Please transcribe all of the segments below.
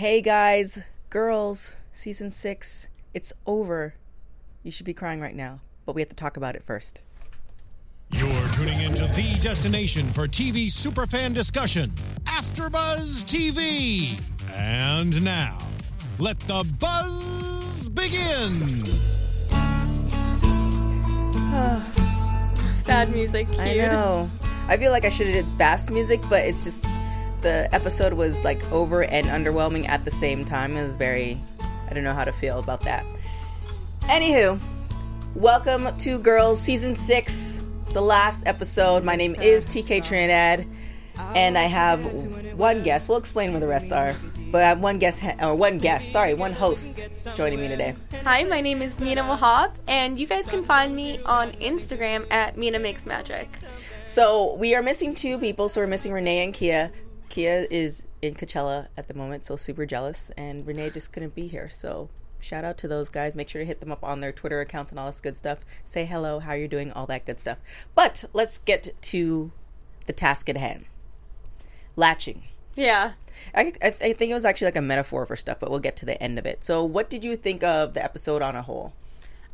Hey guys, girls, season six, it's over. You should be crying right now, but we have to talk about it first. You're tuning into the destination for TV superfan discussion, AfterBuzz TV. And now, let the buzz begin. Sad music. Cute. I know. I feel like I should have did bass music, but it's just the episode was like over and underwhelming at the same time. It was very, I don't know how to feel about that. Anywho, welcome to Girls Season 6, the last episode. My name is TK Trinidad, and I have one guest. We'll explain where the rest are. But I have one guest, or one guest, sorry, one host joining me today. Hi, my name is Mina Wahab, and you guys can find me on Instagram at Mina Makes Magic. So we are missing two people. So we're missing Renee and Kia. Kia is in Coachella at the moment, so super jealous, and Renee just couldn't be here. So shout out to those guys. Make sure to hit them up on their Twitter accounts and all this good stuff. Say hello, how you're doing, all that good stuff. But let's get to the task at hand. Latching. Yeah. I, I, I think it was actually like a metaphor for stuff, but we'll get to the end of it. So, what did you think of the episode on a whole?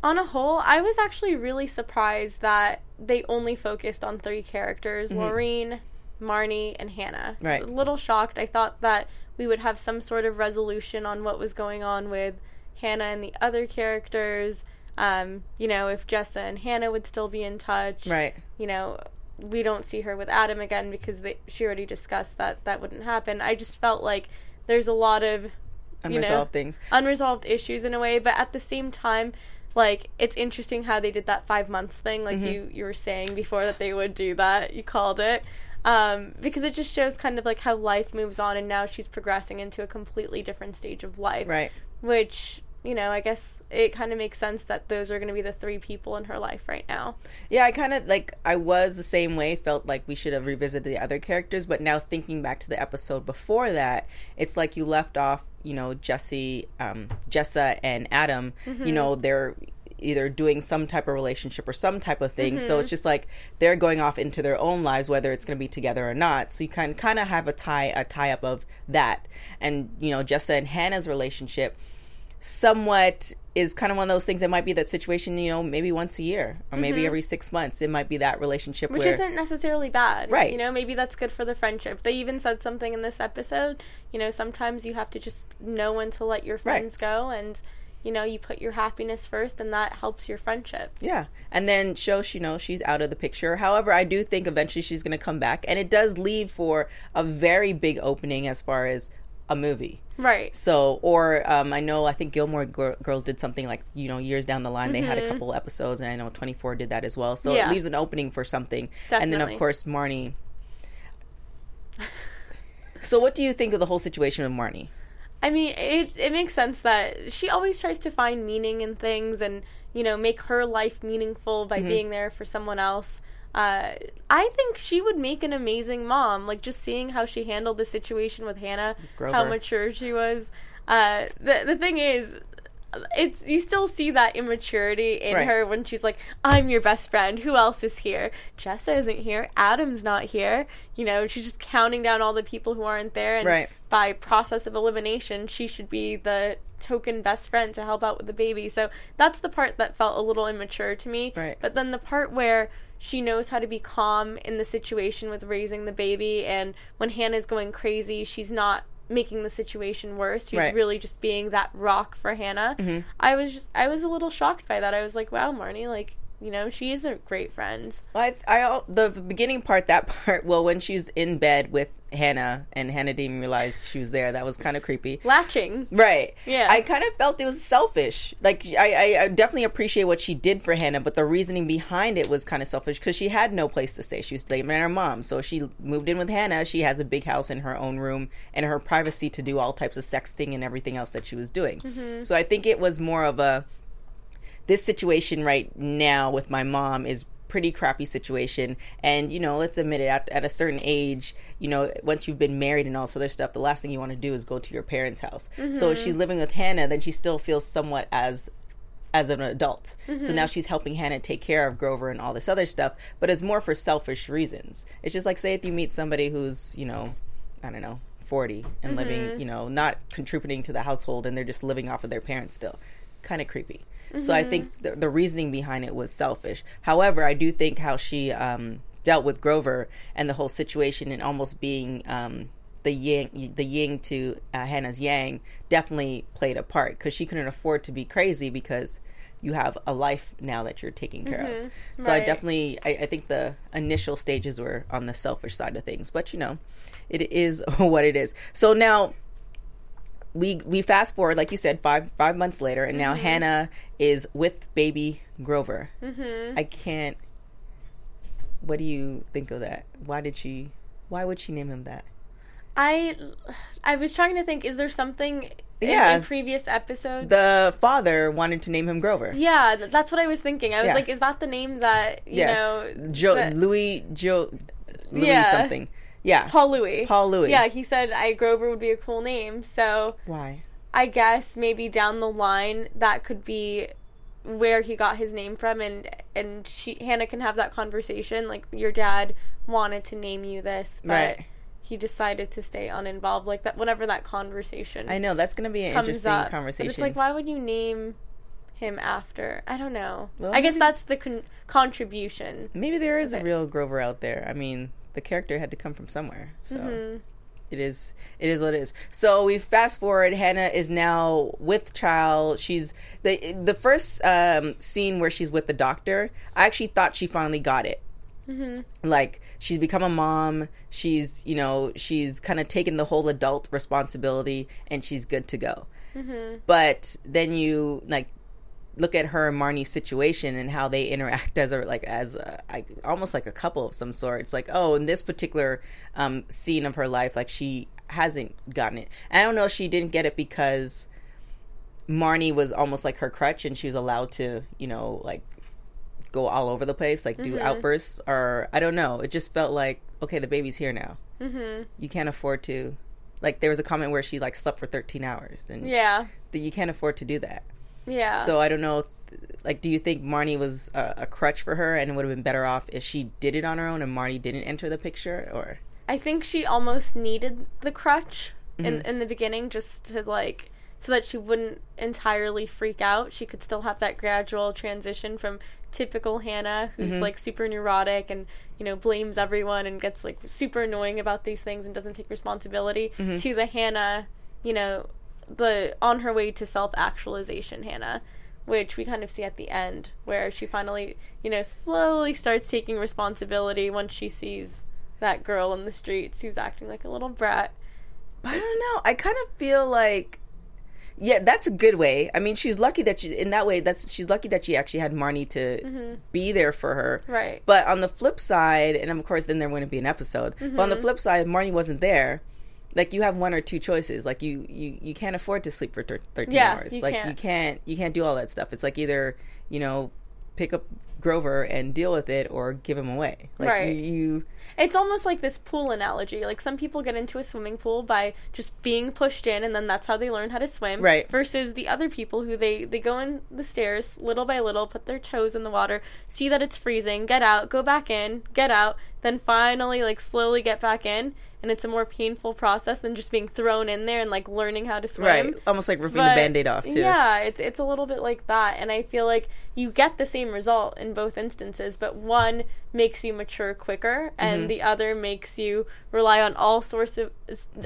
On a whole, I was actually really surprised that they only focused on three characters mm-hmm. Loreen, Marnie, and Hannah. I Right. was a little shocked. I thought that we would have some sort of resolution on what was going on with Hannah and the other characters. Um, you know, if Jessa and Hannah would still be in touch. Right. you know, we don't see her with Adam again because they, she already discussed that that wouldn't happen. I just felt like there's a lot of you know, Unresolved things. unresolved issues in a way, but at the same time, like it's interesting how they did that five months thing, like Mm-hmm. you you were saying before that they would do that. You called it. Um, because it just shows kind of like how life moves on, and now she's progressing into a completely different stage of life Right. which you know i guess it kind of makes sense that those are going to be the three people in her life right now Yeah, I kind of like I was the same way. Felt like we should have revisited the other characters, but now thinking back to the episode before that, it's like you left off. You know, Jesse, um, Jessa, and Adam. You know, they're either doing some type of relationship or some type of thing. So it's mm-hmm. just like they're going off into their own lives, whether it's going to be together or not. So you can kind of have a tie a tie up of that, and you know, Jessa and Hannah's relationship somewhat is kind of one of those things that might be that situation you know maybe once a year or maybe mm-hmm. every six months. It might be that relationship which where isn't necessarily bad. Right. you know maybe that's good for the friendship. They even said something in this episode you know sometimes you have to just know when to let your friends go and you know you put your happiness first and that helps your friendship. Yeah. And then shows you know she's out of the picture. However i do think eventually she's going to come back. And it does leave for a very big opening as far as a movie. Right. So or um, i know i think gilmore Gir- girls did something like you know years down the line they had a couple episodes and i know 24 did that as well. So Mm-hmm. Yeah. it leaves an opening for something. And then of course marnie. So what do you think of the whole situation with marnie I mean, it it makes sense that she always tries to find meaning in things and you know make her life meaningful Mm-hmm. by being there for someone else. Uh, I think she would make an amazing mom. Like just seeing how she handled the situation with Hannah, how mature she was. Uh, the the thing is, it's you still see that immaturity in Right. her when she's like, "I'm your best friend. Who else is here? Jessa isn't here. Adam's not here." You know, she's just counting down all the people who aren't there, and Right. By process of elimination, she should be the token best friend to help out with the baby. So that's the part that felt a little immature to me. Right. But then the part where she knows how to be calm in the situation with raising the baby, and when Hannah's going crazy, she's not making the situation worse. She's Right. Mm-hmm. really just being that rock for Hannah. I was just I was a little shocked by that. I was like, wow, Marnie, like you know, she is a great friend. I, I, the beginning part, that part, well, when she's in bed with Hannah and Hannah didn't realize she was there, that was kind of creepy. Latching. Right. Yeah. I kind of felt it was selfish. Like, I, I, I definitely appreciate what she did for Hannah, but the reasoning behind it was kind of selfish because she had no place to stay. She was living with her mom. So she moved in with Hannah. She has a big house in her own room and her privacy to do all types of sexting and everything else that she was doing. Mm-hmm. So I think it was more of a, this situation right now with my mom is pretty crappy situation and you know let's admit it at, at a certain age you know once you've been married and all this other stuff the last thing you want to do is go to your parents house so if she's living with hannah then she still feels somewhat as as an adult. So now she's helping Hannah take care of Grover and all this other stuff, but it's more for selfish reasons. It's just like say if you meet somebody who's, you know, I don't know, 40 and Mm-hmm. living, you know, not contributing to the household and they're just living off of their parents still. Kind of creepy. So I think Mm-hmm. the, the reasoning behind it was selfish. However, I do think how she um, dealt with Grover and the whole situation and almost being um, the yin, the yin to uh, Hannah's yang definitely played a part because she couldn't afford to be crazy because you have a life now that you're taking care of. So I definitely, I, I think the initial stages were on the selfish side of things, but you know, it is what it is. So now we we fast forward, like you said, five five months later, and now Hannah is with baby Grover. Mm-hmm. I can't. What do you think of that? Why did she? Why would she name him that? I I was trying to think. Is there something in, Yeah. in previous episodes? The father wanted to name him Grover. yeah, that's what I was thinking. I was Yeah. like, is that the name that you yes, know? Joe that- Louis Joe Louis Yeah. something. Yeah. Paul Louis. Paul Louis. Yeah, he said I Grover would be a cool name. So Why? I guess maybe down the line that could be where he got his name from, and and she Hannah can have that conversation. Like your dad wanted to name you this, but Right. he decided to stay uninvolved. Like that, whenever that conversation I know that's going to be an interesting up, conversation. But it's like, why would you name him after? I don't know. Well, I guess that's the con- contribution. Maybe there is a real Grover out there. I mean, the character had to come from somewhere, so Mm-hmm. it is. It is what it is. So we fast forward. Hannah is now with child. She's the the first um, scene where she's with the doctor. I actually thought she finally got it. Mm-hmm. Like she's become a mom. She's you know she's kind of taken the whole adult responsibility, and she's good to go. Mm-hmm. But then you like look at her and Marnie's situation and how they interact as a like as a, I, almost like a couple of some sort. It's like oh, in this particular um, scene of her life, like she hasn't gotten it. And I don't know if she didn't get it because Marnie was almost like her crutch, and she was allowed to you know like go all over the place, like do outbursts, or I don't know. It just felt like okay, the baby's here now. Mm-hmm. You can't afford to. Like there was a comment where she like slept for 13 hours, and Yeah. that you can't afford to do that. Yeah. So I don't know. Like, do you think Marnie was a, a crutch for her, and it would have been better off if she did it on her own and Marnie didn't enter the picture? Or I think she almost needed the crutch in Mm-hmm. in the beginning just to like so that she wouldn't entirely freak out. She could still have that gradual transition from typical Hannah who's Mm-hmm. like super neurotic and you know blames everyone and gets like super annoying about these things and doesn't take responsibility Mm-hmm. to the Hannah, you know, the on her way to self-actualization Hannah which we kind of see at the end where she finally, you know, slowly starts taking responsibility once she sees that girl in the streets who's acting like a little brat. But I don't know. I kind of feel like, yeah, that's a good way. I mean, she's lucky that she in that way. That's she's lucky that she actually had Marnie to mm-hmm. be there for her. Right. But on the flip side, and of course, then there wouldn't be an episode. But on the mm-hmm. flip side, Marnie wasn't there. Like you have one or two choices. Like you, you, you can't afford to sleep for thirteen Yeah, hours. you like can't. you can't, you can't do all that stuff. It's like either you know, pick up Grover and deal with it, or give him away. Like Right. you, you It's almost like this pool analogy. Like some people get into a swimming pool by just being pushed in and then that's how they learn how to swim. Right. Versus the other people who they they go in the stairs little by little, put their toes in the water, see that it's freezing, get out, go back in, get out, then finally like slowly get back in. And it's a more painful process than just being thrown in there and like learning how to swim. right, almost like ripping But, the band-aid off too. Yeah, it's it's a little bit like that, and I feel like you get the same result in both instances, but one makes you mature quicker, and Mm-hmm. the other makes you rely on all sorts of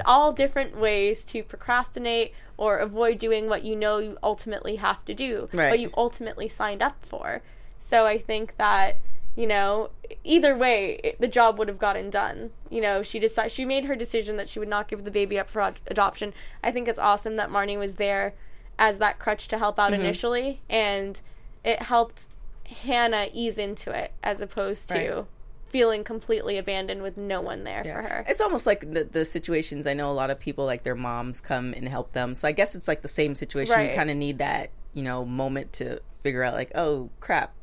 all different ways to procrastinate or avoid doing what you know you ultimately have to do, Right. what you ultimately signed up for. So I think that you know either way it, the job would have gotten done you know she decided she made her decision that she would not give the baby up for ad- adoption i think it's awesome that marnie was there as that crutch to help Mm-hmm. out initially and it helped hannah ease into it as opposed to Right. feeling completely abandoned with no one there Yeah. for her It's almost like the, the situations. I know a lot of people like their moms come and help them. So I guess it's like the same situation. You kind of need that you know moment to figure out like, oh crap,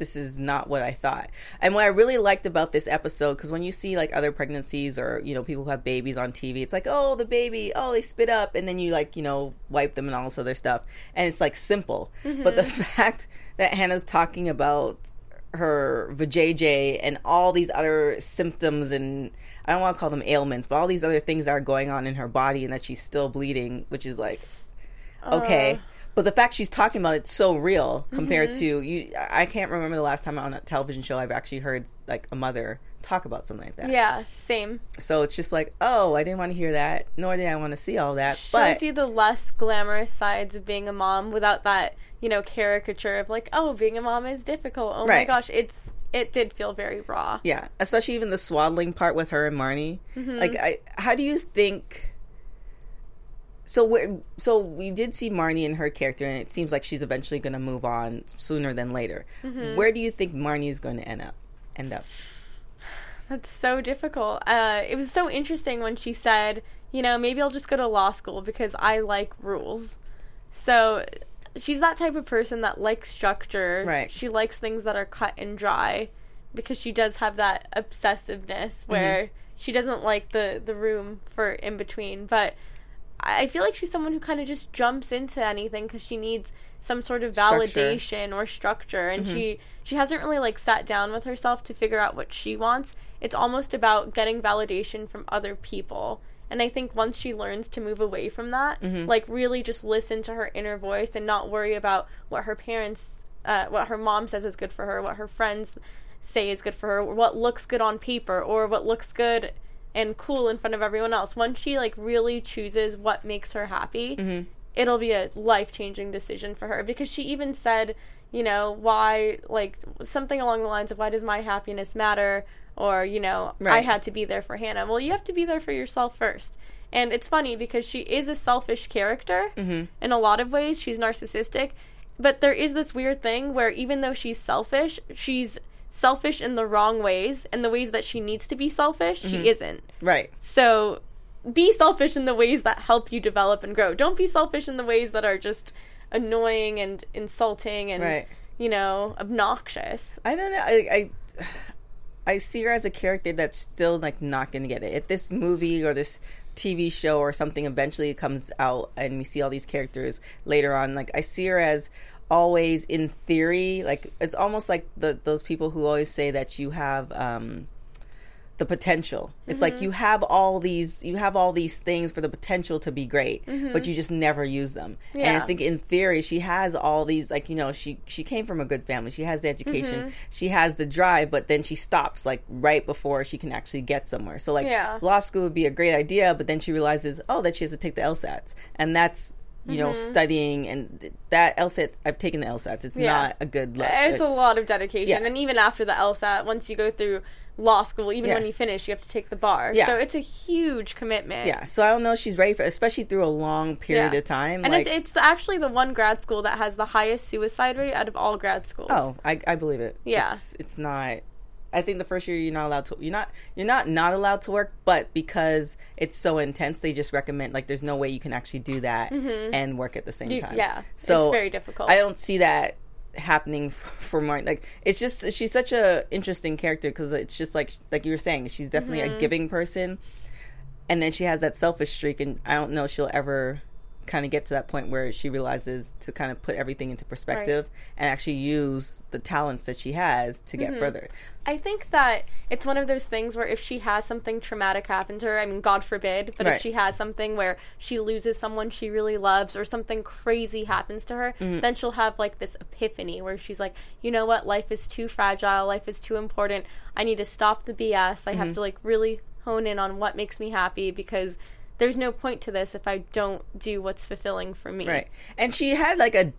this is not what I thought. And what I really liked about this episode, because when you see like other pregnancies or you know people who have babies on TV, it's like, oh the baby, oh they spit up, and then you like you know wipe them and all this other stuff, and it's like simple. But the fact that Hannah's talking about her vajayjay and all these other symptoms and I don't want to call them ailments, but all these other things that are going on in her body and that she's still bleeding, which is like okay. Uh. But the fact she's talking about it's so real compared Mm-hmm. to you. I can't remember the last time on a television show I've actually heard like a mother talk about something like that. Yeah, same. So it's just like, oh, I didn't want to hear that, nor did I want to see all that. Shows But you the less glamorous sides of being a mom without that, you know, caricature of like, oh, being a mom is difficult. Oh my gosh, it's it did feel very raw. yeah, especially even the swaddling part with her and Marnie. Mm-hmm. Like, I, how do you think? So we so we did see Marnie and her character, and it seems like she's eventually going to move on sooner than later. Mm-hmm. Where do you think Marnie is going to end up? End up? That's so difficult. Uh, it was so interesting when she said, you know, maybe I'll just go to law school because I like rules. So she's that type of person that likes structure. Right. She likes things that are cut and dry because she does have that obsessiveness where she doesn't like the, the room for in between. But I feel like she's someone who kind of just jumps into anything because she needs some sort of Structure. validation or structure and she she hasn't really like sat down with herself to figure out what she wants. It's almost about getting validation from other people and i think once she learns to move away from that like really just listen to her inner voice and not worry about what her parents uh, what her mom says is good for her what her friends say is good for her what looks good on paper or what looks good and cool in front of everyone else once she like really chooses what makes her happy mm-hmm. it'll be a life changing decision for her because she even said, you know, why, like, something along the lines of, why does my happiness matter? Or, you know, I had to be there for Hannah. Well, you have to be there for yourself first. And it's funny because she is a selfish character mm-hmm. in a lot of ways. She's narcissistic. But there is this weird thing where even though she's selfish, she's selfish in the wrong ways. And the ways that she needs to be selfish, she mm-hmm. isn't. Right. So be selfish in the ways that help you develop and grow. Don't be selfish in the ways that are just annoying and insulting and Right. you know obnoxious. I don't know. I, I I see her as a character that's still like not going to get it. If this movie or this TV show or something eventually comes out and we see all these characters later on, like I see her as always in theory, like it's almost like the those people who always say that you have um the potential. It's like mm-hmm. you have all these you have all these things for the potential to be great, mm-hmm. but you just never use them. And I think in theory she has all these like you know she she came from a good family. She has the education. Mm-hmm. She has the drive, but then she stops like right before she can actually get somewhere. So like Yeah. law school would be a great idea, but then she realizes oh that she has to take the LSATs. And that's you know mm-hmm. studying and that LSAT I've taken the LSATs. It's Yeah. not a good look. It's, a lot of dedication, yeah. and even after the LSAT, once you go through law school, even Yeah. when you finish, you have to take the bar. Yeah. So it's a huge commitment. Yeah, so I don't know if she's ready for, especially through a long period of time. And like, it's, it's the, actually the one grad school that has the highest suicide rate out of all grad schools. oh, I, I believe it. Yeah. it's, it's not. I think the first year you're not allowed to. You're not. You're not not allowed to work, but because it's so intense, they just recommend like there's no way you can actually do that and work at the same You- time. yeah, so it's very difficult. I don't see that happening for Martin. Like it's just she's such a interesting character because it's just like like you were saying, she's definitely Mm-hmm. a giving person, and then she has that selfish streak, and I don't know if she'll ever kind of get to that point where she realizes to kind of put everything into perspective and actually use the talents that she has to Mm-hmm. get further. I think that it's one of those things where if she has something traumatic happen to her, I mean, God forbid, but Right. if she has something where she loses someone she really loves or something crazy happens to her, Mm-hmm. then she'll have like this epiphany where she's like, you know what, life is too fragile, life is too important. I need to stop the BS. I Mm-hmm. have to like really hone in on what makes me happy because there's no point to this if I don't do what's fulfilling for me. Right. And she had like a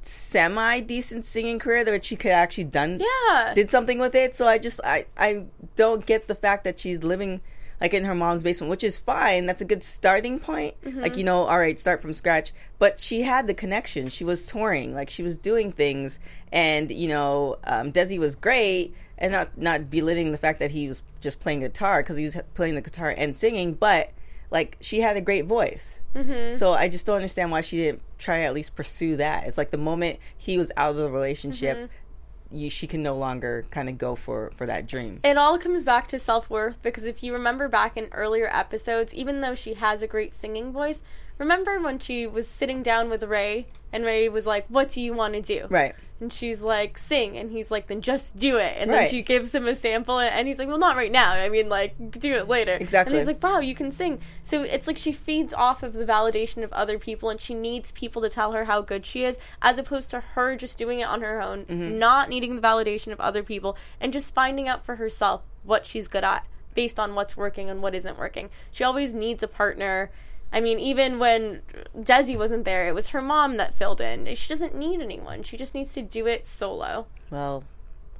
semi decent singing career that she could actually done Yeah. did something with it. So I just I I don't get the fact that she's living like in her mom's basement, which is fine. That's a good starting point. Like you know, all right, start from scratch. But she had the connection. She was touring, like she was doing things, and you know, um, Desi was great. And not not belittling the fact that he was just playing guitar because he was playing the guitar and singing, but like she had a great voice. Mm-hmm. So I just don't understand why she didn't try to at least pursue that. It's like the moment he was out of the relationship, Mm-hmm. you, she can no longer kind of go for for that dream. it all comes back to self worth because if you remember back in earlier episodes, even though she has a great singing voice, remember when she was sitting down with Ray and Ray was like, What do you want to do? Right. And she's like, "Sing," and he's like, "Then just do it." And then she gives him a sample, and he's like, "Well, not right now. I mean, like, do it later." Exactly. And he's like, "Wow, you can sing." So it's like she feeds off of the validation of other people, and she needs people to tell her how good she is, as opposed to her just doing it on her own, Mm-hmm. not needing the validation of other people, and just finding out for herself what she's good at based on what's working and what isn't working. She always needs a partner. I mean, even when Desi wasn't there, it was her mom that filled in. She doesn't need anyone. She just needs to do it solo. Well,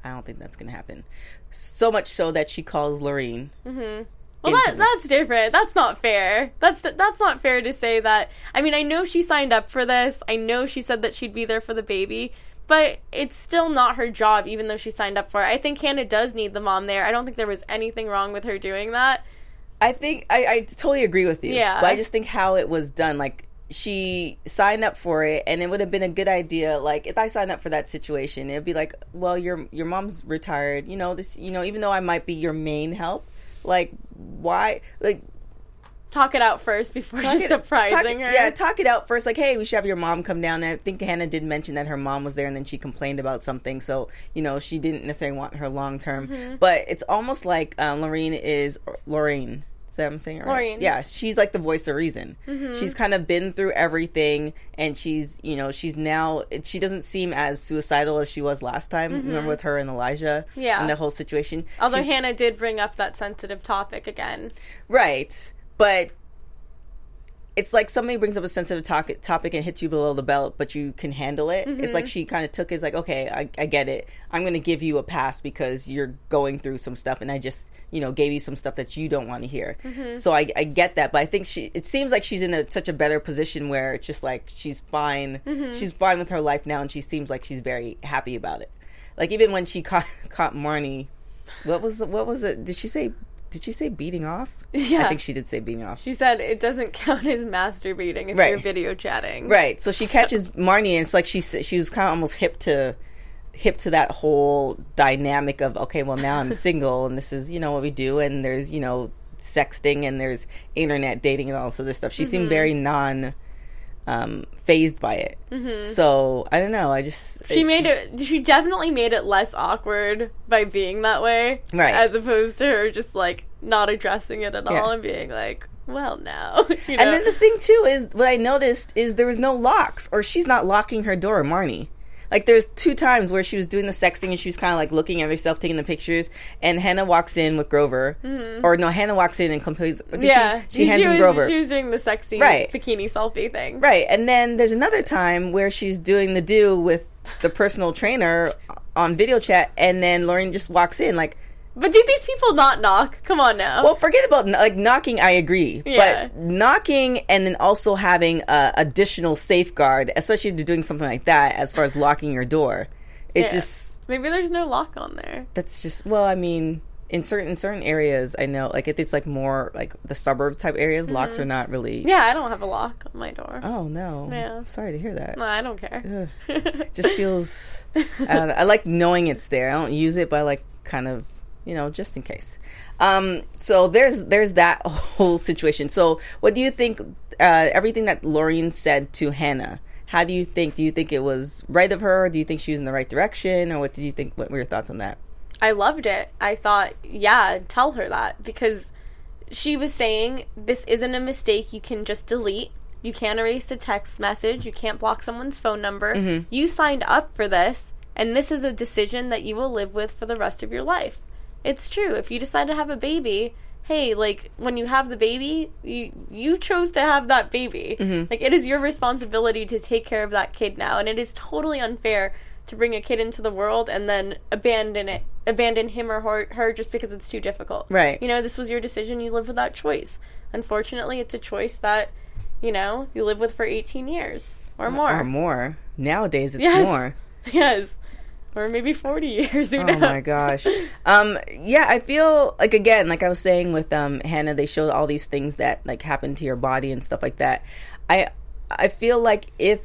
I don't think that's gonna happen. So much so that she calls Loreen. Mm-hmm. Well, that, that's different. That's not fair. That's that's not fair to say that. I mean, I know she signed up for this. I know she said that she'd be there for the baby, but it's still not her job, even though she signed up for it. I think Hannah does need the mom there. I don't think there was anything wrong with her doing that. I think I, I totally agree with you. Yeah. But I just think how it was done, like she signed up for it and it would have been a good idea like if i signed up for that situation it'd be like well your your mom's retired you know this you know even though i might be your main help like why like Talk it out first before just it- surprising talk- her. yeah talk it out first like hey we should have your mom come down and i think hannah did mention that her mom was there and then she complained about something so you know she didn't necessarily want her long term Mm-hmm. but it's almost like um, lorraine is lorraine that I'm saying right? Yeah, she's like the voice of reason. Mm-hmm. She's kind of been through everything, and she's you know she's now she doesn't seem as suicidal as she was last time. Remember with her and Elijah, Mm-hmm. Yeah. and the whole situation. Although She's- Hannah did bring up that sensitive topic again. Right. But it's like somebody brings up a sensitive to- topic and hits you below the belt, but you can handle it. It's Mm-hmm. like she kind of took it as like, okay, I, I get it. I'm going to give you a pass because you're going through some stuff, and I just, you know, gave you some stuff that you don't want to hear. Mm-hmm. So I, I get that, but I think she. It seems like she's in a, such a better position where it's just like she's fine. Mm-hmm. She's fine with her life now, and she seems like she's very happy about it. Like even when she caught caught Marnie, what was the what was it? Did she say? Did she say beating off? Yeah. I think she did say beating off. She said it doesn't count as masturbating if Right. you're video chatting. Right. So she catches Marnie, and it's like she she was kind of almost hip to hip to that whole dynamic of okay, well now I'm single, and this is you know what we do, and there's you know sexting, and there's internet dating, and all this other stuff. She Mm-hmm. seemed very non um phased by it. Mm-hmm. So I don't know. I just She made it. She definitely made it less awkward by being that way, Right. As opposed to her just like not addressing it at Yeah. all and being like, "Well, now." you know? And then the thing too is what I noticed is there was no locks, or she's not locking her door, Marnie. Like there's two times where she was doing the sexting and she was kind of like looking at herself, taking the pictures, and Hannah walks in with Grover, or no, Hannah walks in and completes. did she- Mm-hmm. yeah, she, hands him was, Grover. She was doing the sexy Right. bikini selfie thing, Right, and then there's another time where she's doing the do with the personal trainer on video chat, and then Lauren just walks in like, But do these people not knock? Come on now. Well, forget about like knocking. I agree, Yeah. but knocking and then also having a additional safeguard, especially if you're doing something like that, as far as locking your door, it Yeah. just maybe there's no lock on there. that's just well, I mean, in certain in certain areas, I know like if it's like more like the suburbs type areas, locks are not really. Mm-hmm. Yeah, I don't have a lock on my door. Oh no! Yeah. Sorry to hear that. No, I don't care. just feels. I, don't know, I like knowing it's there. I don't use it, but I like kind of you know just in case. Um, so there's there's that whole situation. So what do you think? Uh, everything that Lorraine said to Hannah. How do you think? Do you think it was right of her? Do you think she was in the right direction, or what do you think? What were your thoughts on that? I loved it. I thought, yeah, tell her that because she was saying this isn't a mistake you can just delete. You can't erase a text message. You can't block someone's phone number. You signed up for this, and this is a decision that you will live with for the rest of your life. It's true. If you decide to have a baby, hey, like when you have the baby, you you chose to have that baby. Mm-hmm. Like it is your responsibility to take care of that kid now, and it is totally unfair to bring a kid into the world and then abandon it, abandon him or her, her just because it's too difficult. Right. You know, this was your decision. You live with that choice. Unfortunately, it's a choice that you know you live with for 18 years or more. Or more. Nowadays, it's Yes. more. Yes. Or maybe 40 years. Who Oh knows? my gosh. Um yeah, I feel like again, like I was saying with um Hannah, they showed all these things that like happen to your body and stuff like that. I I feel like if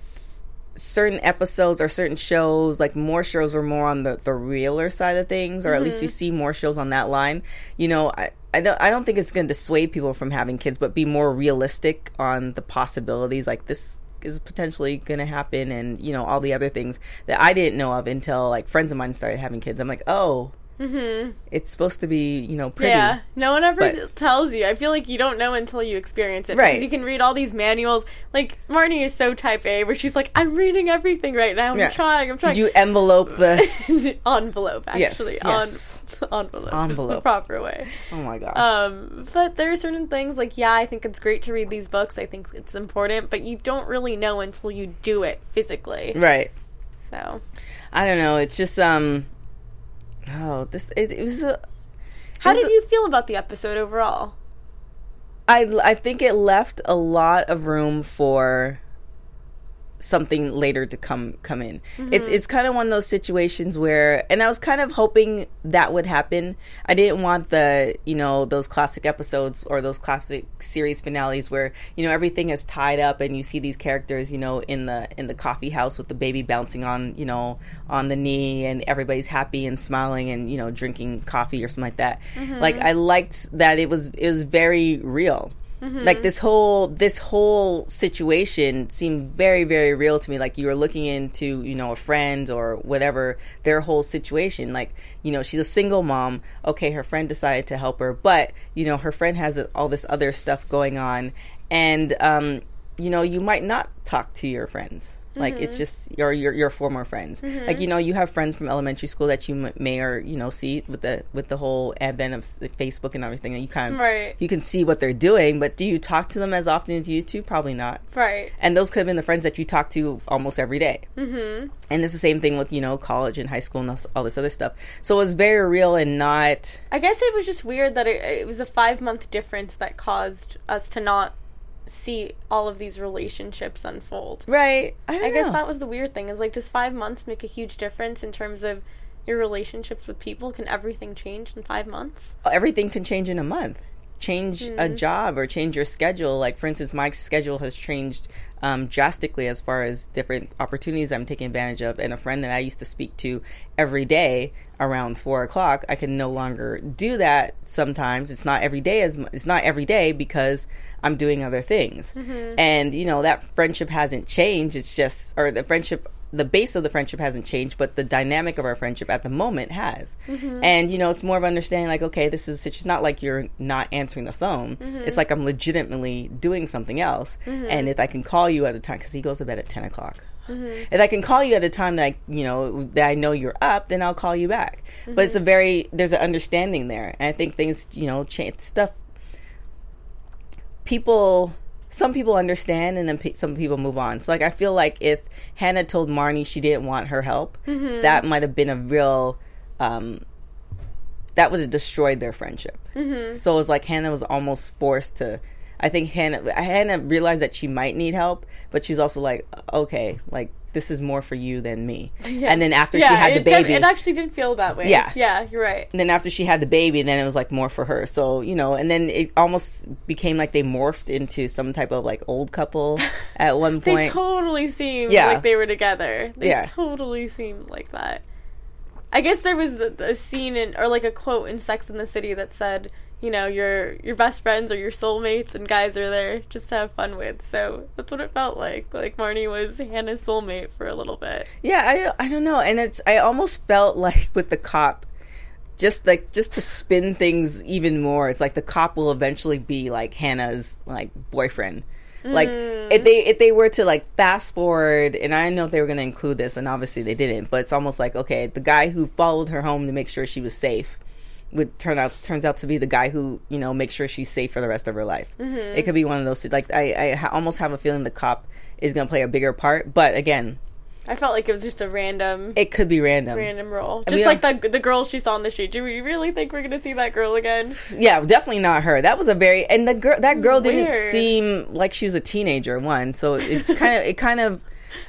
certain episodes or certain shows, like more shows were more on the, the realer side of things, or at least you see more shows on that line, you know, I I don't I don't think it's gonna dissuade people from having kids, but be more realistic on the possibilities. Like this is potentially going to happen and you know all the other things that I didn't know of until like friends of mine started having kids. I'm like, "Oh, Mm-hmm. it's supposed to be, you know, pretty." Yeah, no one ever But- tells you. I feel like you don't know until you experience it. Right. You can read all these manuals. Like Marnie is so type A, where she's like, "I'm reading everything right now. I'm Yeah. trying. I'm trying." Did you envelope the envelope actually yes. on envelope, is the Envelope. proper way. Oh my gosh. Um, but there are certain things like yeah, I think it's great to read these books. I think it's important, but you don't really know until you do it physically. right. So, I don't know. It's just um oh, this it, it was a how was did you feel about the episode overall? I I think it left a lot of room for something later to come come in. It's Mm-hmm. it's kind of one of those situations where and I was kind of hoping that would happen. I didn't want the, you know, those classic episodes or those classic series finales where, you know, everything is tied up and you see these characters, you know, in the in the coffee house with the baby bouncing on, you know, on the knee and everybody's happy and smiling and, you know, drinking coffee or something like that. Like I liked that it was it was very real like this whole this whole situation seemed very very real to me. Like you were looking into you know a friend or whatever their whole situation. Like you know she's a single mom. Okay her friend decided to help her but you know her friend has all this other stuff going on. And um you know you might not talk to your friends like it's just your your your former friends like you know you have friends from elementary school that you m- may or you know see with the with the whole advent of facebook and everything and you kind of Right. you can see what they're doing, but do you talk to them as often as you do? Probably not. Right. And those could have been the friends that you talk to almost every day. Mm-hmm. And it's the same thing with you know college and high school and all this other stuff. So it was very real and not I guess it was just weird that it, it was a five month difference that caused us to not see all of these relationships unfold. right. I, don't I guess know. that was the weird thing is like, does five months make a huge difference in terms of your relationships with people? Can everything change in five months? everything can change in a month. Change a hmm. job or change your schedule. Like for instance, my schedule has changed um, drastically as far as different opportunities I'm taking advantage of. And a friend that I used to speak to every day around four o'clock, I can no longer do that. Sometimes it's not every day as it's not every day because I'm doing other things. And you know that friendship hasn't changed. It's just or the friendship the base of the friendship hasn't changed, but the dynamic of our friendship at the moment has. Mm-hmm. And you know, it's more of understanding like, okay, this is it's not like you're not answering the phone. Mm-hmm. It's like I'm legitimately doing something else. Mm-hmm. And if I can call you at a time, because he goes to bed at ten o'clock. If I can call you at a time that I, you know that I know you're up, then I'll call you back. But it's a very there's an understanding there, and I think things you know change stuff. People some people understand and then pe- some people move on. So like I feel like if Hannah told Marnie she didn't want her help, that might have been a real um that would have destroyed their friendship. Mm-hmm. So it was like Hannah was almost forced to I think Hannah Hannah realized that she might need help, but she's also like okay, like this is more for you than me. And then after she had the baby, it actually didn't feel that way. Yeah. yeah, you're right. and then after she had the baby, then it was like more for her. So you know, and then it almost became like they morphed into some type of like old couple at one point. They totally seemed Yeah. like they were together. They Yeah. totally seemed like that. I guess there was the, the scene in, or like a quote in Sex in the City that said, you know, your your best friends or your soulmates, and guys are there just to have fun with. So that's what it felt like. Like Marnie was Hannah's soulmate for a little bit. yeah, I I don't know, and it's I almost felt like with the cop. Just like just to spin things even more, it's like the cop will eventually be like Hannah's like boyfriend. Like mm. if they if they were to like fast forward, and I know if they were going to include this, and obviously they didn't. But it's almost like okay, the guy who followed her home to make sure she was safe would turn out turns out to be the guy who you know makes sure she's safe for the rest of her life. Mm-hmm. It could be one of those. Like I I ha- almost have a feeling the cop is going to play a bigger part, but again, I felt like it was just a random. it could be random. Random role, I just mean, like the the girl she saw on the street. Do we really think we're gonna see that girl again? Yeah, definitely not her. That was a very and the girl that girl didn't seem like she was a teenager. One, so it's kind of it kind of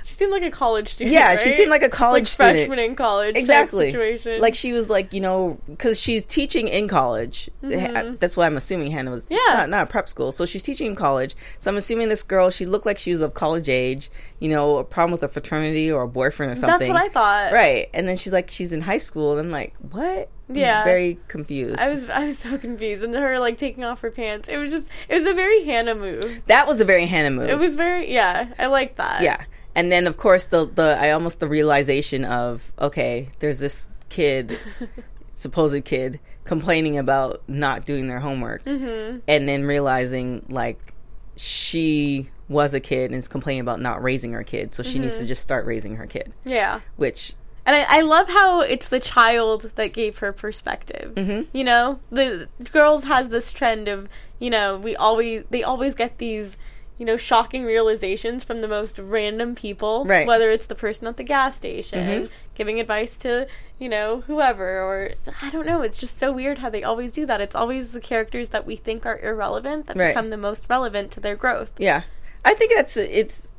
She seemed like a college student. Yeah, she seemed like a college like student. freshman in college. exactly situation. like she was like you know because she's teaching in college Ha- that's why i'm assuming hannah was Mm-hmm. Yeah. not, not a prep school so she's teaching in college so i'm assuming this girl she looked like she was of college age you know a problem with a fraternity or a boyfriend or something that's what I thought. right and then she's like she's in high school and i'm like what Yeah. very confused. I was I was so confused, and her like taking off her pants. It was just it was a very Hannah move. that was a very Hannah move. It was very yeah. I like that. yeah, and then of course the the I almost the realization of okay, there's this kid, supposed kid, complaining about not doing their homework, Mm-hmm. and then realizing like she was a kid and is complaining about not raising her kid, so she needs Mm-hmm. to just start raising her kid, yeah. which And I, I love how it's the child that gave her perspective. Mm-hmm. You know, the girls has this trend of you know we always they always get these you know shocking realizations from the most random people. Right. Whether it's the person at the gas station Mhm. giving advice to you know whoever, or I don't know. It's just so weird how they always do that. It's always the characters that we think are irrelevant that Right. become the most relevant to their growth. Yeah, I think that's it's.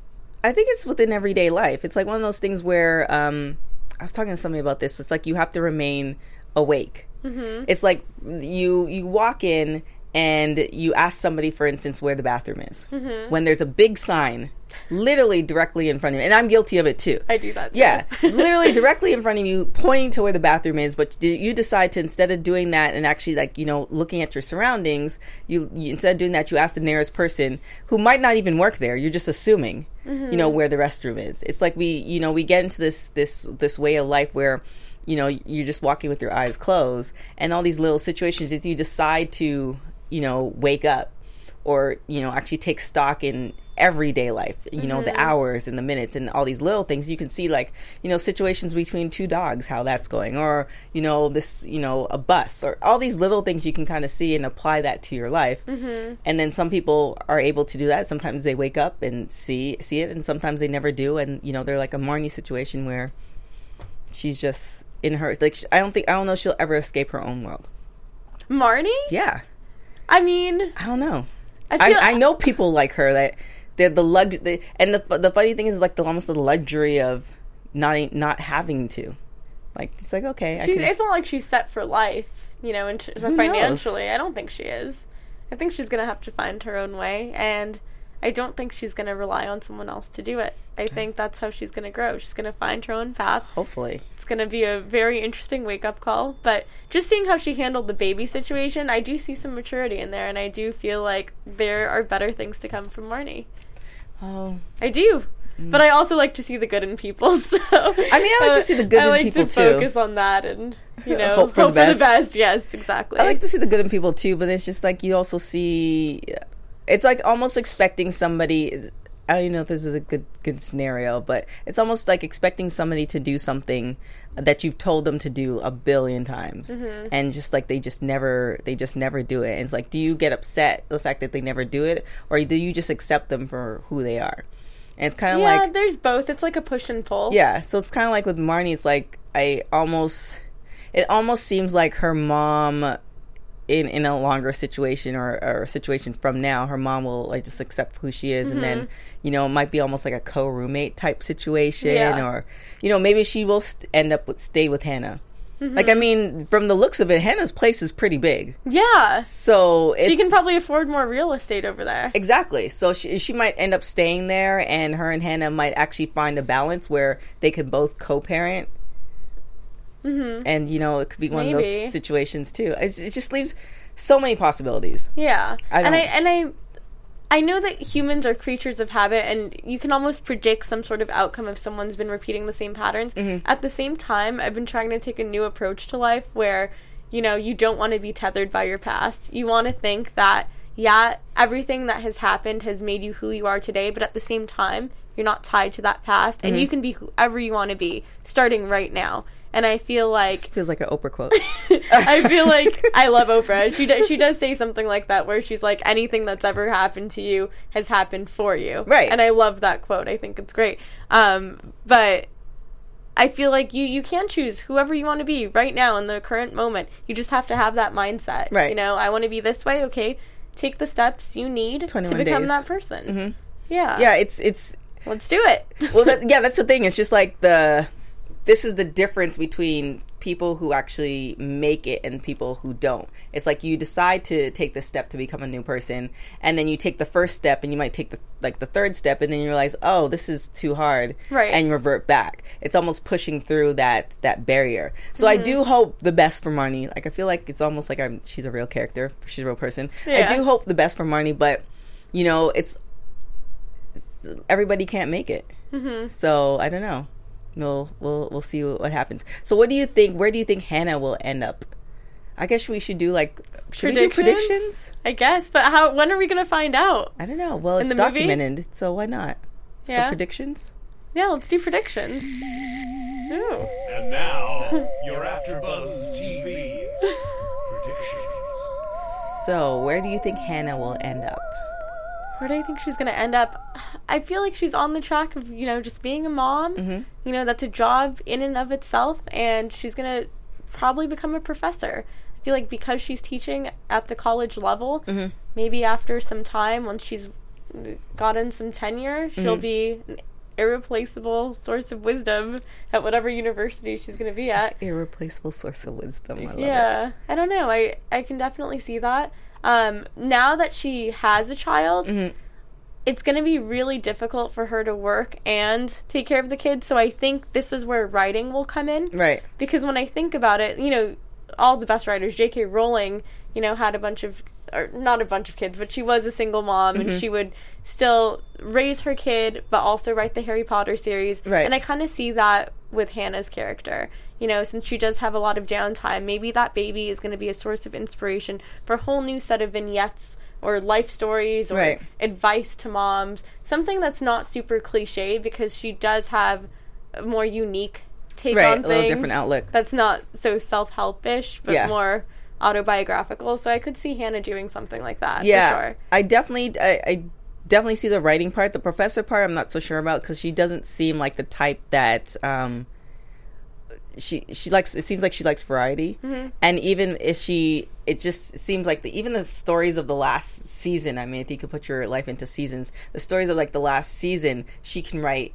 I think it's within everyday life. It's like one of those things where um, I was talking to somebody about this. It's like you have to remain awake. Mm-hmm. It's like you you walk in and you ask somebody, for instance, where the bathroom is Mm-hmm. when there's a big sign, literally directly in front of you, and I'm guilty of it too. I do that. Too. Yeah, literally directly in front of you, pointing to where the bathroom is. But you decide to instead of doing that and actually like you know looking at your surroundings, you, you instead of doing that, you ask the nearest person who might not even work there. You're just assuming, you know, where the restroom is. It's like we you know we get into this this this way of life where you know you're just walking with your eyes closed, and all these little situations that you decide to you know wake up or you know actually take stock in everyday life you know the hours and the minutes and all these little things. You can see like you know situations between two dogs how that's going or you know this you know a bus or all these little things you can kind of see and apply that to your life. Mm-hmm. and then some people are able to do that. Sometimes they wake up and see see it and sometimes they never do. And you know they're like a marnie situation where she's just in her like i don't think i don't know she'll ever escape her own world. Marnie. yeah I mean, i don't know I I, feel I know people like her that they're the lug the, and the the funny thing is like the almost the luxury of not not having to like it's like okay I She's, can, it's not like she's set for life, you know, in t- knows? financially. I don't think she is. I think she's gonna have to find her own way, and I don't think she's gonna rely on someone else to do it. I think that's how she's gonna grow. She's gonna find her own path. hopefully It's gonna be a very interesting wake up call. But just seeing how she handled the baby situation, I do see some maturity in there, and I do feel like there are better things to come from Marnie. oh I do. Mm. But I also like to see the good in people. So I mean, I like to see the good I in like people, to too. focus on that and you know Hope for the best. Yes, exactly. I like to see the good in people too but it's just like you also see it's like almost expecting somebody I don't even know if this is a good good scenario but it's almost like expecting somebody to do something that you've told them to do a billion times Mm-hmm. and just like they just never they just never do it and it's like do you get upset the fact that they never do it or do you just accept them for who they are and it's kind of yeah, like there's both. It's like a push and pull. yeah, so it's kind of like with Marnie. It's like I almost, it almost seems like her mom, in in a longer situation or, or a situation from now, her mom will like just accept who she is, and then you know it might be almost like a co roommate type situation, Yeah. or you know maybe she will st- end up with stay with Hannah. Mm-hmm. Like I mean, from the looks of it, Hannah's place is pretty big, Yeah. so it, She can probably afford more real estate over there. Exactly. So she she might end up staying there, and her and Hannah might actually find a balance where they could both co-parent. Mm-hmm. And you know, it could be one of those situations too. It's, it just leaves so many possibilities. Yeah. I and I and I I know that humans are creatures of habit and you can almost predict some sort of outcome if someone's been repeating the same patterns. Mm-hmm. At the same time, I've been trying to take a new approach to life where, you know, you don't want to be tethered by your past. You want to think that yeah, everything that has happened has made you who you are today, but at the same time, you're not tied to that past and you Mm-hmm. can be whoever you want to be starting right now. And I feel like Feels like an Oprah quote. I feel like I love Oprah. She does, she does say something like that where she's like anything that's ever happened to you has happened for you. Right. And I love that quote. I think it's great. Um but I feel like you you can choose whoever you want to be right now in the current moment. You just have to have that mindset. Right. You know, I want to be this way. Okay, take the steps you need to become days. that person. Yeah. yeah, it's it's Let's do it. well, that, yeah, that's the thing. It's just like the this is the difference between people who actually make it and people who don't. It's like you decide to take the step to become a new person, and then you take the first step, and you might take the like the third step, and then you realize, oh, this is too hard, Right. And you revert back. It's almost pushing through that that barrier. So I Mm-hmm. do hope the best for Marnie. Like I feel like it's almost like I'm she's a real character. She's a real person. I do hope the best for Marnie, but you know, it's, it's everybody can't make it. Mm-hmm. So I don't know. We'll we'll we'll see what, what happens. So what do you think? Where do you think Hannah will end up? I guess we should do like should we do predictions? I guess, but how? When are we gonna find out? I don't know. Well, In it's the movie? documented, so why not? So Yeah. predictions. Yeah, let's do predictions. Ooh. And now, your AfterBuzz TV predictions. So where do you think Hannah will end up? Where do I think she's gonna end up? I feel like she's on the track of you know just being a mom. Mm-hmm. You know that's a job in and of itself, and she's gonna probably become a professor. I feel like because she's teaching at the college level, Mm-hmm. maybe after some time, once she's gotten some tenure, she'll Mm-hmm. be an irreplaceable source of wisdom at whatever university she's gonna be at. Irreplaceable source of wisdom. I love it. Yeah, I don't know. I I can definitely see that. Um, now that she has a child, Mm-hmm. it's going to be really difficult for her to work and take care of the kids. So I think this is where writing will come in. Right. Because when I think about it, you know, all the best writers, J.K. Rowling, you know, had a bunch of, or not a bunch of kids, but she was a single mom Mm-hmm. and she would still raise her kid, but also write the Harry Potter series. Right. And I kind of see that with Hannah's character. You know, since she does have a lot of downtime, maybe that baby is going to be a source of inspiration for a whole new set of vignettes or life stories or Right. advice to moms. Something that's not super cliche because she does have a more unique take Right, on a things. little different outlook. That's not so self helpish, but Yeah. more autobiographical. So I could see Hannah doing something like that. Yeah. For sure. I definitely I, I definitely see the writing part. The professor part I'm not so sure about because she doesn't seem like the type that um she she likes it seems like she likes variety Mm-hmm. and even if she it just seems like the even the stories of the last season i mean if you could put your life into seasons the stories of like the last season she can write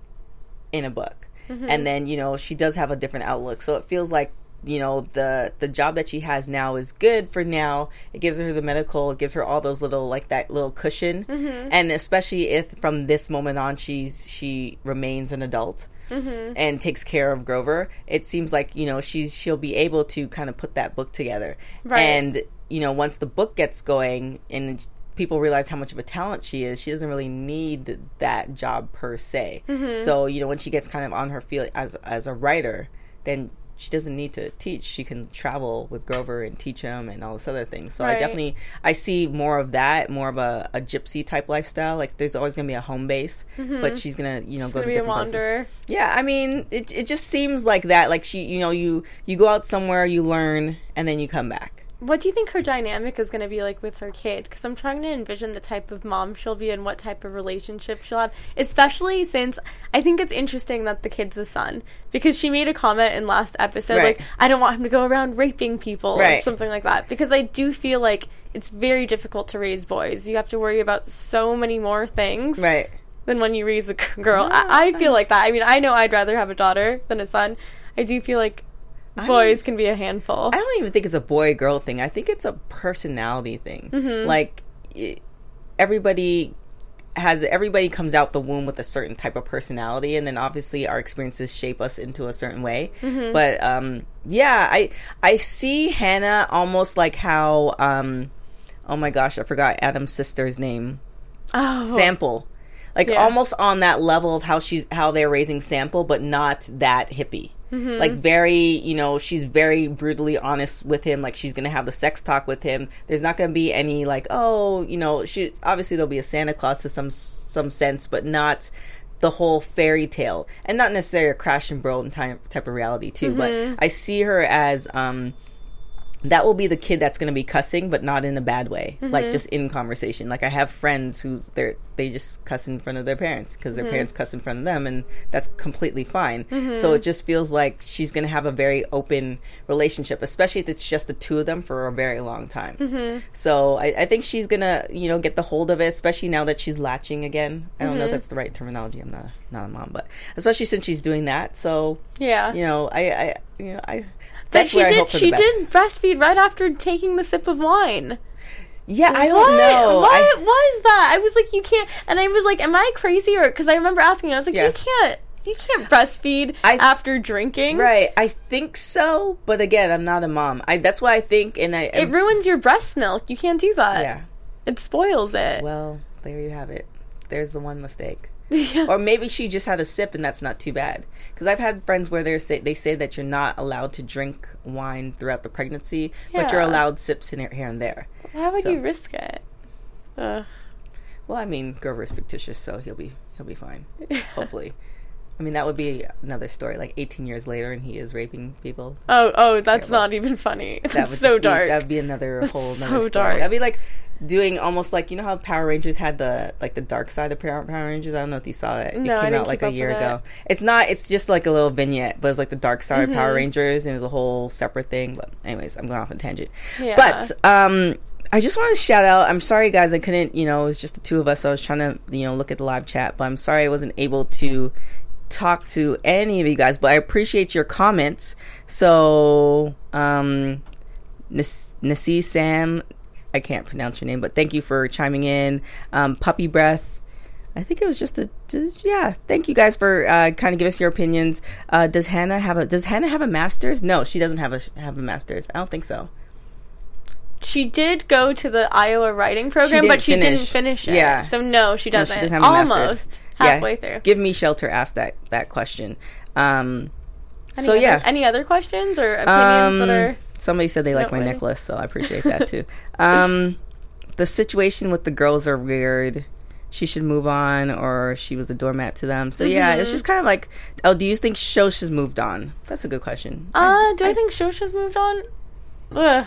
in a book Mm-hmm. and then you know she does have a different outlook so it feels like you know the the job that she has now is good for now it gives her the medical it gives her all those little like that little cushion Mm-hmm. and especially if from this moment on she's she remains an adult Mm-hmm. and takes care of Grover, it seems like you know she's she'll be able to kind of put that book together. Right. And you know once the book gets going and people realize how much of a talent she is, she doesn't really need that job per se. Mm-hmm. So you know when she gets kind of on her field as as a writer, then she doesn't need to teach. She can travel with Grover and teach him and all this other things. So I definitely I see more of that, more of a, a gypsy type lifestyle. Like there's always gonna be a home base, mm-hmm. but she's gonna you know She's go to be a different places. wanderer. Yeah, I mean, it it just seems like that. Like she, you know, you you go out somewhere, you learn, and then you come back. What do you think her dynamic is going to be like with her kid? Because I'm trying to envision the type of mom she'll be and what type of relationship she'll have. Especially since I think it's interesting that the kid's a son. Because she made a comment in last episode, Right. like, I don't want him to go around raping people or something like that. Because I do feel like it's very difficult to raise boys. You have to worry about so many more things Right. than when you raise a girl. I, I feel like that. I mean, I know I'd rather have a daughter than a son. I do feel like I boys mean- can be a handful. I don't even think it's a boy girl thing. I think it's a personality thing. Mm-hmm. Like it, everybody has everybody comes out the womb with a certain type of personality and then obviously our experiences shape us into a certain way Mm-hmm. but um yeah i i see hannah almost like how um oh my gosh i forgot adam's sister's name oh, sample like Yeah. almost on that level of how she's how they're raising sample but not that hippie Mm-hmm. like very you know she's very brutally honest with him like she's gonna have the sex talk with him there's not gonna be any like oh you know she obviously there'll be a santa claus to some some sense but not the whole fairy tale and not necessarily a crash and burn type, type of reality too Mm-hmm. but i see her as um that will be the kid that's going to be cussing, but not in a bad way. Mm-hmm. Like just in conversation. Like I have friends who's they they just cuss in front of their parents because Mm-hmm. their parents cuss in front of them, and that's completely fine. Mm-hmm. So it just feels like she's going to have a very open relationship, especially if it's just the two of them for a very long time. Mm-hmm. So I, I think she's gonna you know get the hold of it, especially now that she's latching again. I Mm-hmm. don't know if that's the right terminology. I'm not not a mom, but especially since she's doing that. So yeah. you know, I, I you know, I. But That's she did. hope for the She did breastfeed right after taking the sip of wine. Yeah, I don't what? know. What I- was that? I was like, you can't. And I was like, am I crazy? Or because I remember asking, I was like, Yeah. you can't. You can't breastfeed I- after drinking. Right, I think so, but again, I'm not a mom. I that's why I think, and I It ruins your breast milk. You can't do that. yeah. It spoils it. Well, there you have it. There's the one mistake. yeah. Or maybe she just had a sip, and that's not too bad. Because I've had friends where they say they say that you're not allowed to drink wine throughout the pregnancy, but you're allowed sips in here, here and there. Why would so- you risk it? Ugh. Well, I mean, Grover is fictitious, so he'll be he'll be fine. Hopefully. I mean, that would be another story, like 18 years later, and he is raping people. Oh, oh, that's terrible. not even funny. That's would so be- dark. That'd be another That's whole so story. dark. That'd be like doing almost like you know how Power Rangers had the like the dark side of Power, Power Rangers. I don't know if you saw that. No, it I came out like a year ago. It's not. It's just like a little vignette, but it's like the dark side of Power Mm-hmm. Rangers, and it was a whole separate thing. But anyways, I'm going off on a tangent. Yeah. But um. I just want to shout out. I'm sorry, guys. I couldn't, you know, it was just the two of us. So I was trying to, you know, look at the live chat, but I'm sorry I wasn't able to talk to any of you guys. But I appreciate your comments. So, um, Nas- Nasi Sam, I can't pronounce your name, but thank you for chiming in. Um, Puppy Breath. I think it was just a just, yeah. Thank you guys for uh, kind of give us your opinions. Uh, does Hannah have a Does Hannah have a master's? No, she doesn't have a have a master's. I don't think so. she did go to the Iowa writing program, didn't but she didn't finish. finish it. Yeah. So no, she doesn't. she doesn't have a master's. Halfway through. Give me shelter. Ask that that question. Um, Any so other, yeah, Any other questions or opinions um, that are? somebody said they like my noteworthy? necklace, so I appreciate that too. um, the situation with the girls are weird. She should move on, or she was a doormat to them. So yeah, Mm-hmm. it's just kind of like, oh, do you think Shosh has moved on? That's a good question. Uh, do I, think Shosha's moved on? Ugh.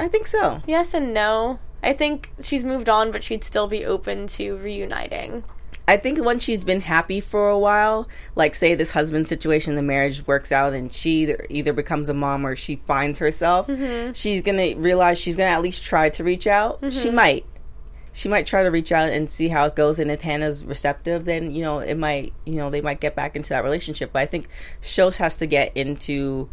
I think so. Yes and no. I think she's moved on, but she'd still be open to reuniting. I think once she's been happy for a while, like say this husband situation, the marriage works out, and she either, either becomes a mom or she finds herself, Mm-hmm. she's gonna realize she's gonna at least try to reach out. She might, she might try to reach out and see how it goes. And if Hannah's receptive, then you know it might, you know, they might get back into that relationship. But I think Shosh has to get into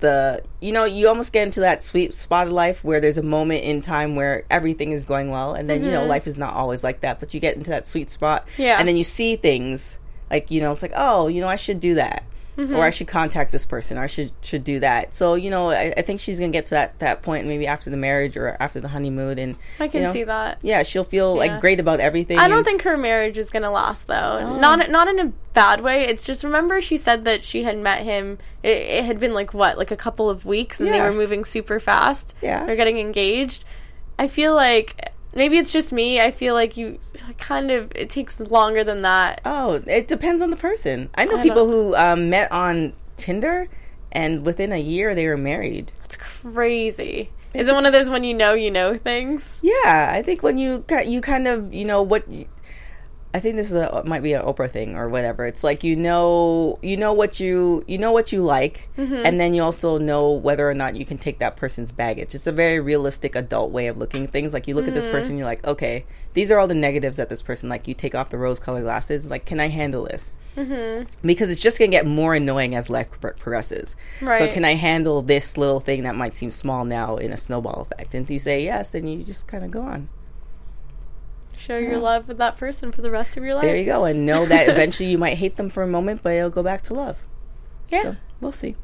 the you know you almost get into that sweet spot of life where there's a moment in time where everything is going well and then you know mm-hmm. life is not always like that but you get into that sweet spot Yeah. and then you see things like you know it's like oh you know i should do that Mm-hmm. or i should contact this person or i should should do that so you know i, I think she's gonna get to that that point maybe after the marriage or after the honeymoon and I can you know, see that. yeah she'll feel Yeah. like great about everything I don't think her marriage is gonna last though. Oh. Not not in a bad way. It's just remember she said that she had met him. It, it had been like what, like a couple of weeks, and they were moving super fast. Yeah. they're getting engaged. I feel like maybe it's just me. I feel like you kind of it takes longer than that. Oh, it depends on the person. I know I people who um, met on Tinder, and within a year they were married. That's crazy. Is it one of those when you know you know things? Yeah, I think when you you kind of you know what. I think this is a, might be an Oprah thing or whatever. It's like you know you know what you you know what you like, mm-hmm. and then you also know whether or not you can take that person's baggage. It's a very realistic adult way of looking at things. Like you look at this mm-hmm. person, you're like, okay, these are all the negatives that this person like. You take off the rose-colored glasses. Like, can I handle this? Mm-hmm. because it's just going to get more annoying as life pro- progresses. So, can I handle this little thing that might seem small now in a snowball effect? And if you say yes, then you just kind of go on. Share your love with that person for the rest of your life. There you go. And know that eventually you might hate them for a moment, but it'll go back to love. Yeah. So, we'll see.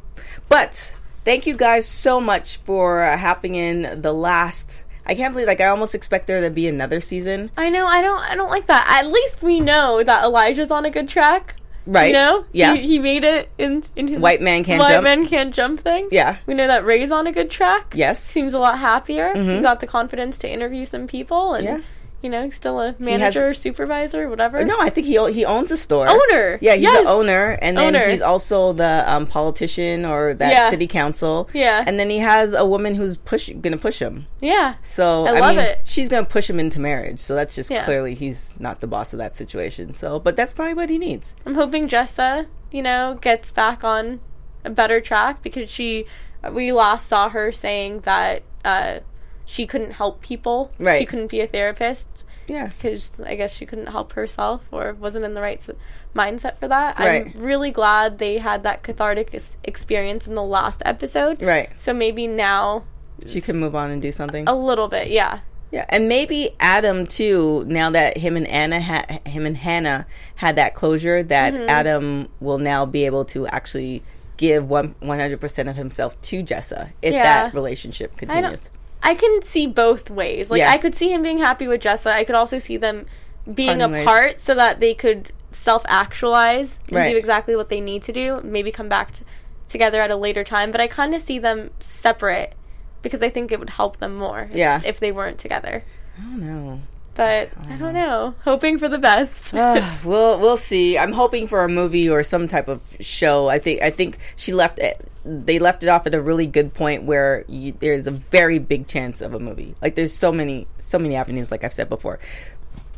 But thank you guys so much for uh, hopping in the last. I can't believe, like, I almost expect there to be another season. I know. I don't. I don't like that. At least we know that Elijah's on a good track. Right? You know. Yeah. He, he made it in in his White man can't white jump. man can't jump thing. yeah. We know that Ray's on a good track. Yes. Seems a lot happier. Mhm. He got the confidence to interview some people, and Yeah. You know, he's still a manager, or supervisor, whatever. No, I think he he owns the store. Owner. Yeah, he's Yes. the owner, and then Owner. he's also the um, politician or that Yeah. city council. Yeah. and then he has a woman who's push gonna push him. Yeah. So I I, love mean, it. she's gonna push him into marriage. So that's just Yeah. clearly he's not the boss of that situation. So, but that's probably what he needs. I'm hoping Jessa, you know, gets back on a better track because she, we last saw her saying that uh, she couldn't help people. Right. She couldn't be a therapist. Yeah. because I guess she couldn't help herself or wasn't in the right s- mindset for that. Right. I'm really glad they had that cathartic ex- experience in the last episode. Right. So maybe now She can move on and do something. a little bit, yeah. Yeah, and maybe Adam too. Now that him and Anna, ha- him and Hannah had that closure, that Mm-hmm. Adam will now be able to actually give one one hundred percent of himself to Jessa if Yeah. that relationship continues. I can see both ways. Like Yeah. I could see him being happy with Jessa. I could also see them being apart so that they could self-actualize and Right. do exactly what they need to do. Maybe come back t- together at a later time. But I kind of see them separate because I think it would help them more. if- Yeah. If they weren't together. I don't know. But I don't know. Hoping for the best. Uh, we'll we'll see. I'm hoping for a movie or some type of show. I think I think she left it. They left it off at a really good point where you, there's a very big chance of a movie. Like there's so many so many avenues, like I've said before.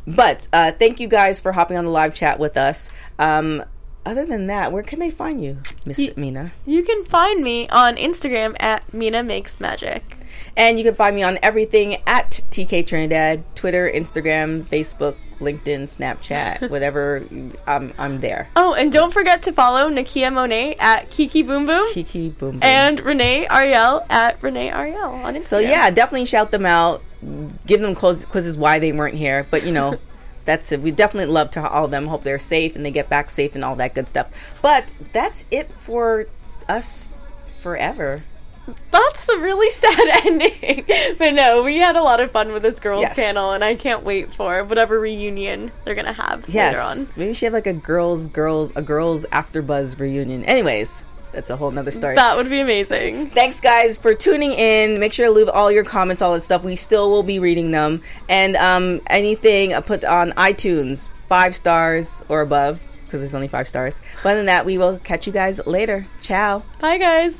But uh, thank you guys for hopping on the live chat with us. Um, other than that, where can they find you, Miss Mina? You can find me on Instagram at Mina Makes Magic. And you can find me on everything at TK Trinidad, Twitter, Instagram, Facebook, LinkedIn, Snapchat, whatever. I'm I'm there. Oh, and don't forget to follow Nakia Monet at Kiki Boom Boom Kiki Boom Boom. and Renee Ariel at Renee Ariel on Instagram. So yeah, definitely shout them out. Give them quiz- quizzes why they weren't here. But you know, that's it. We definitely love to all of them. Hope they're safe and they get back safe and all that good stuff. But that's it for us forever. That's a really sad ending. but no, we had a lot of fun with this girls Yes. panel, and I can't wait for whatever reunion they're gonna have Yes. later on. Maybe she have like a girls, girls, a girls AfterBuzz reunion. Anyways, that's a whole nother story. That would be amazing. Thanks, guys, for tuning in. Make sure to leave all your comments, all that stuff. We still will be reading them. And um, anything uh, put on iTunes, five stars or above, because there's only five stars. But other than that, we will catch you guys later. Ciao. Bye, guys.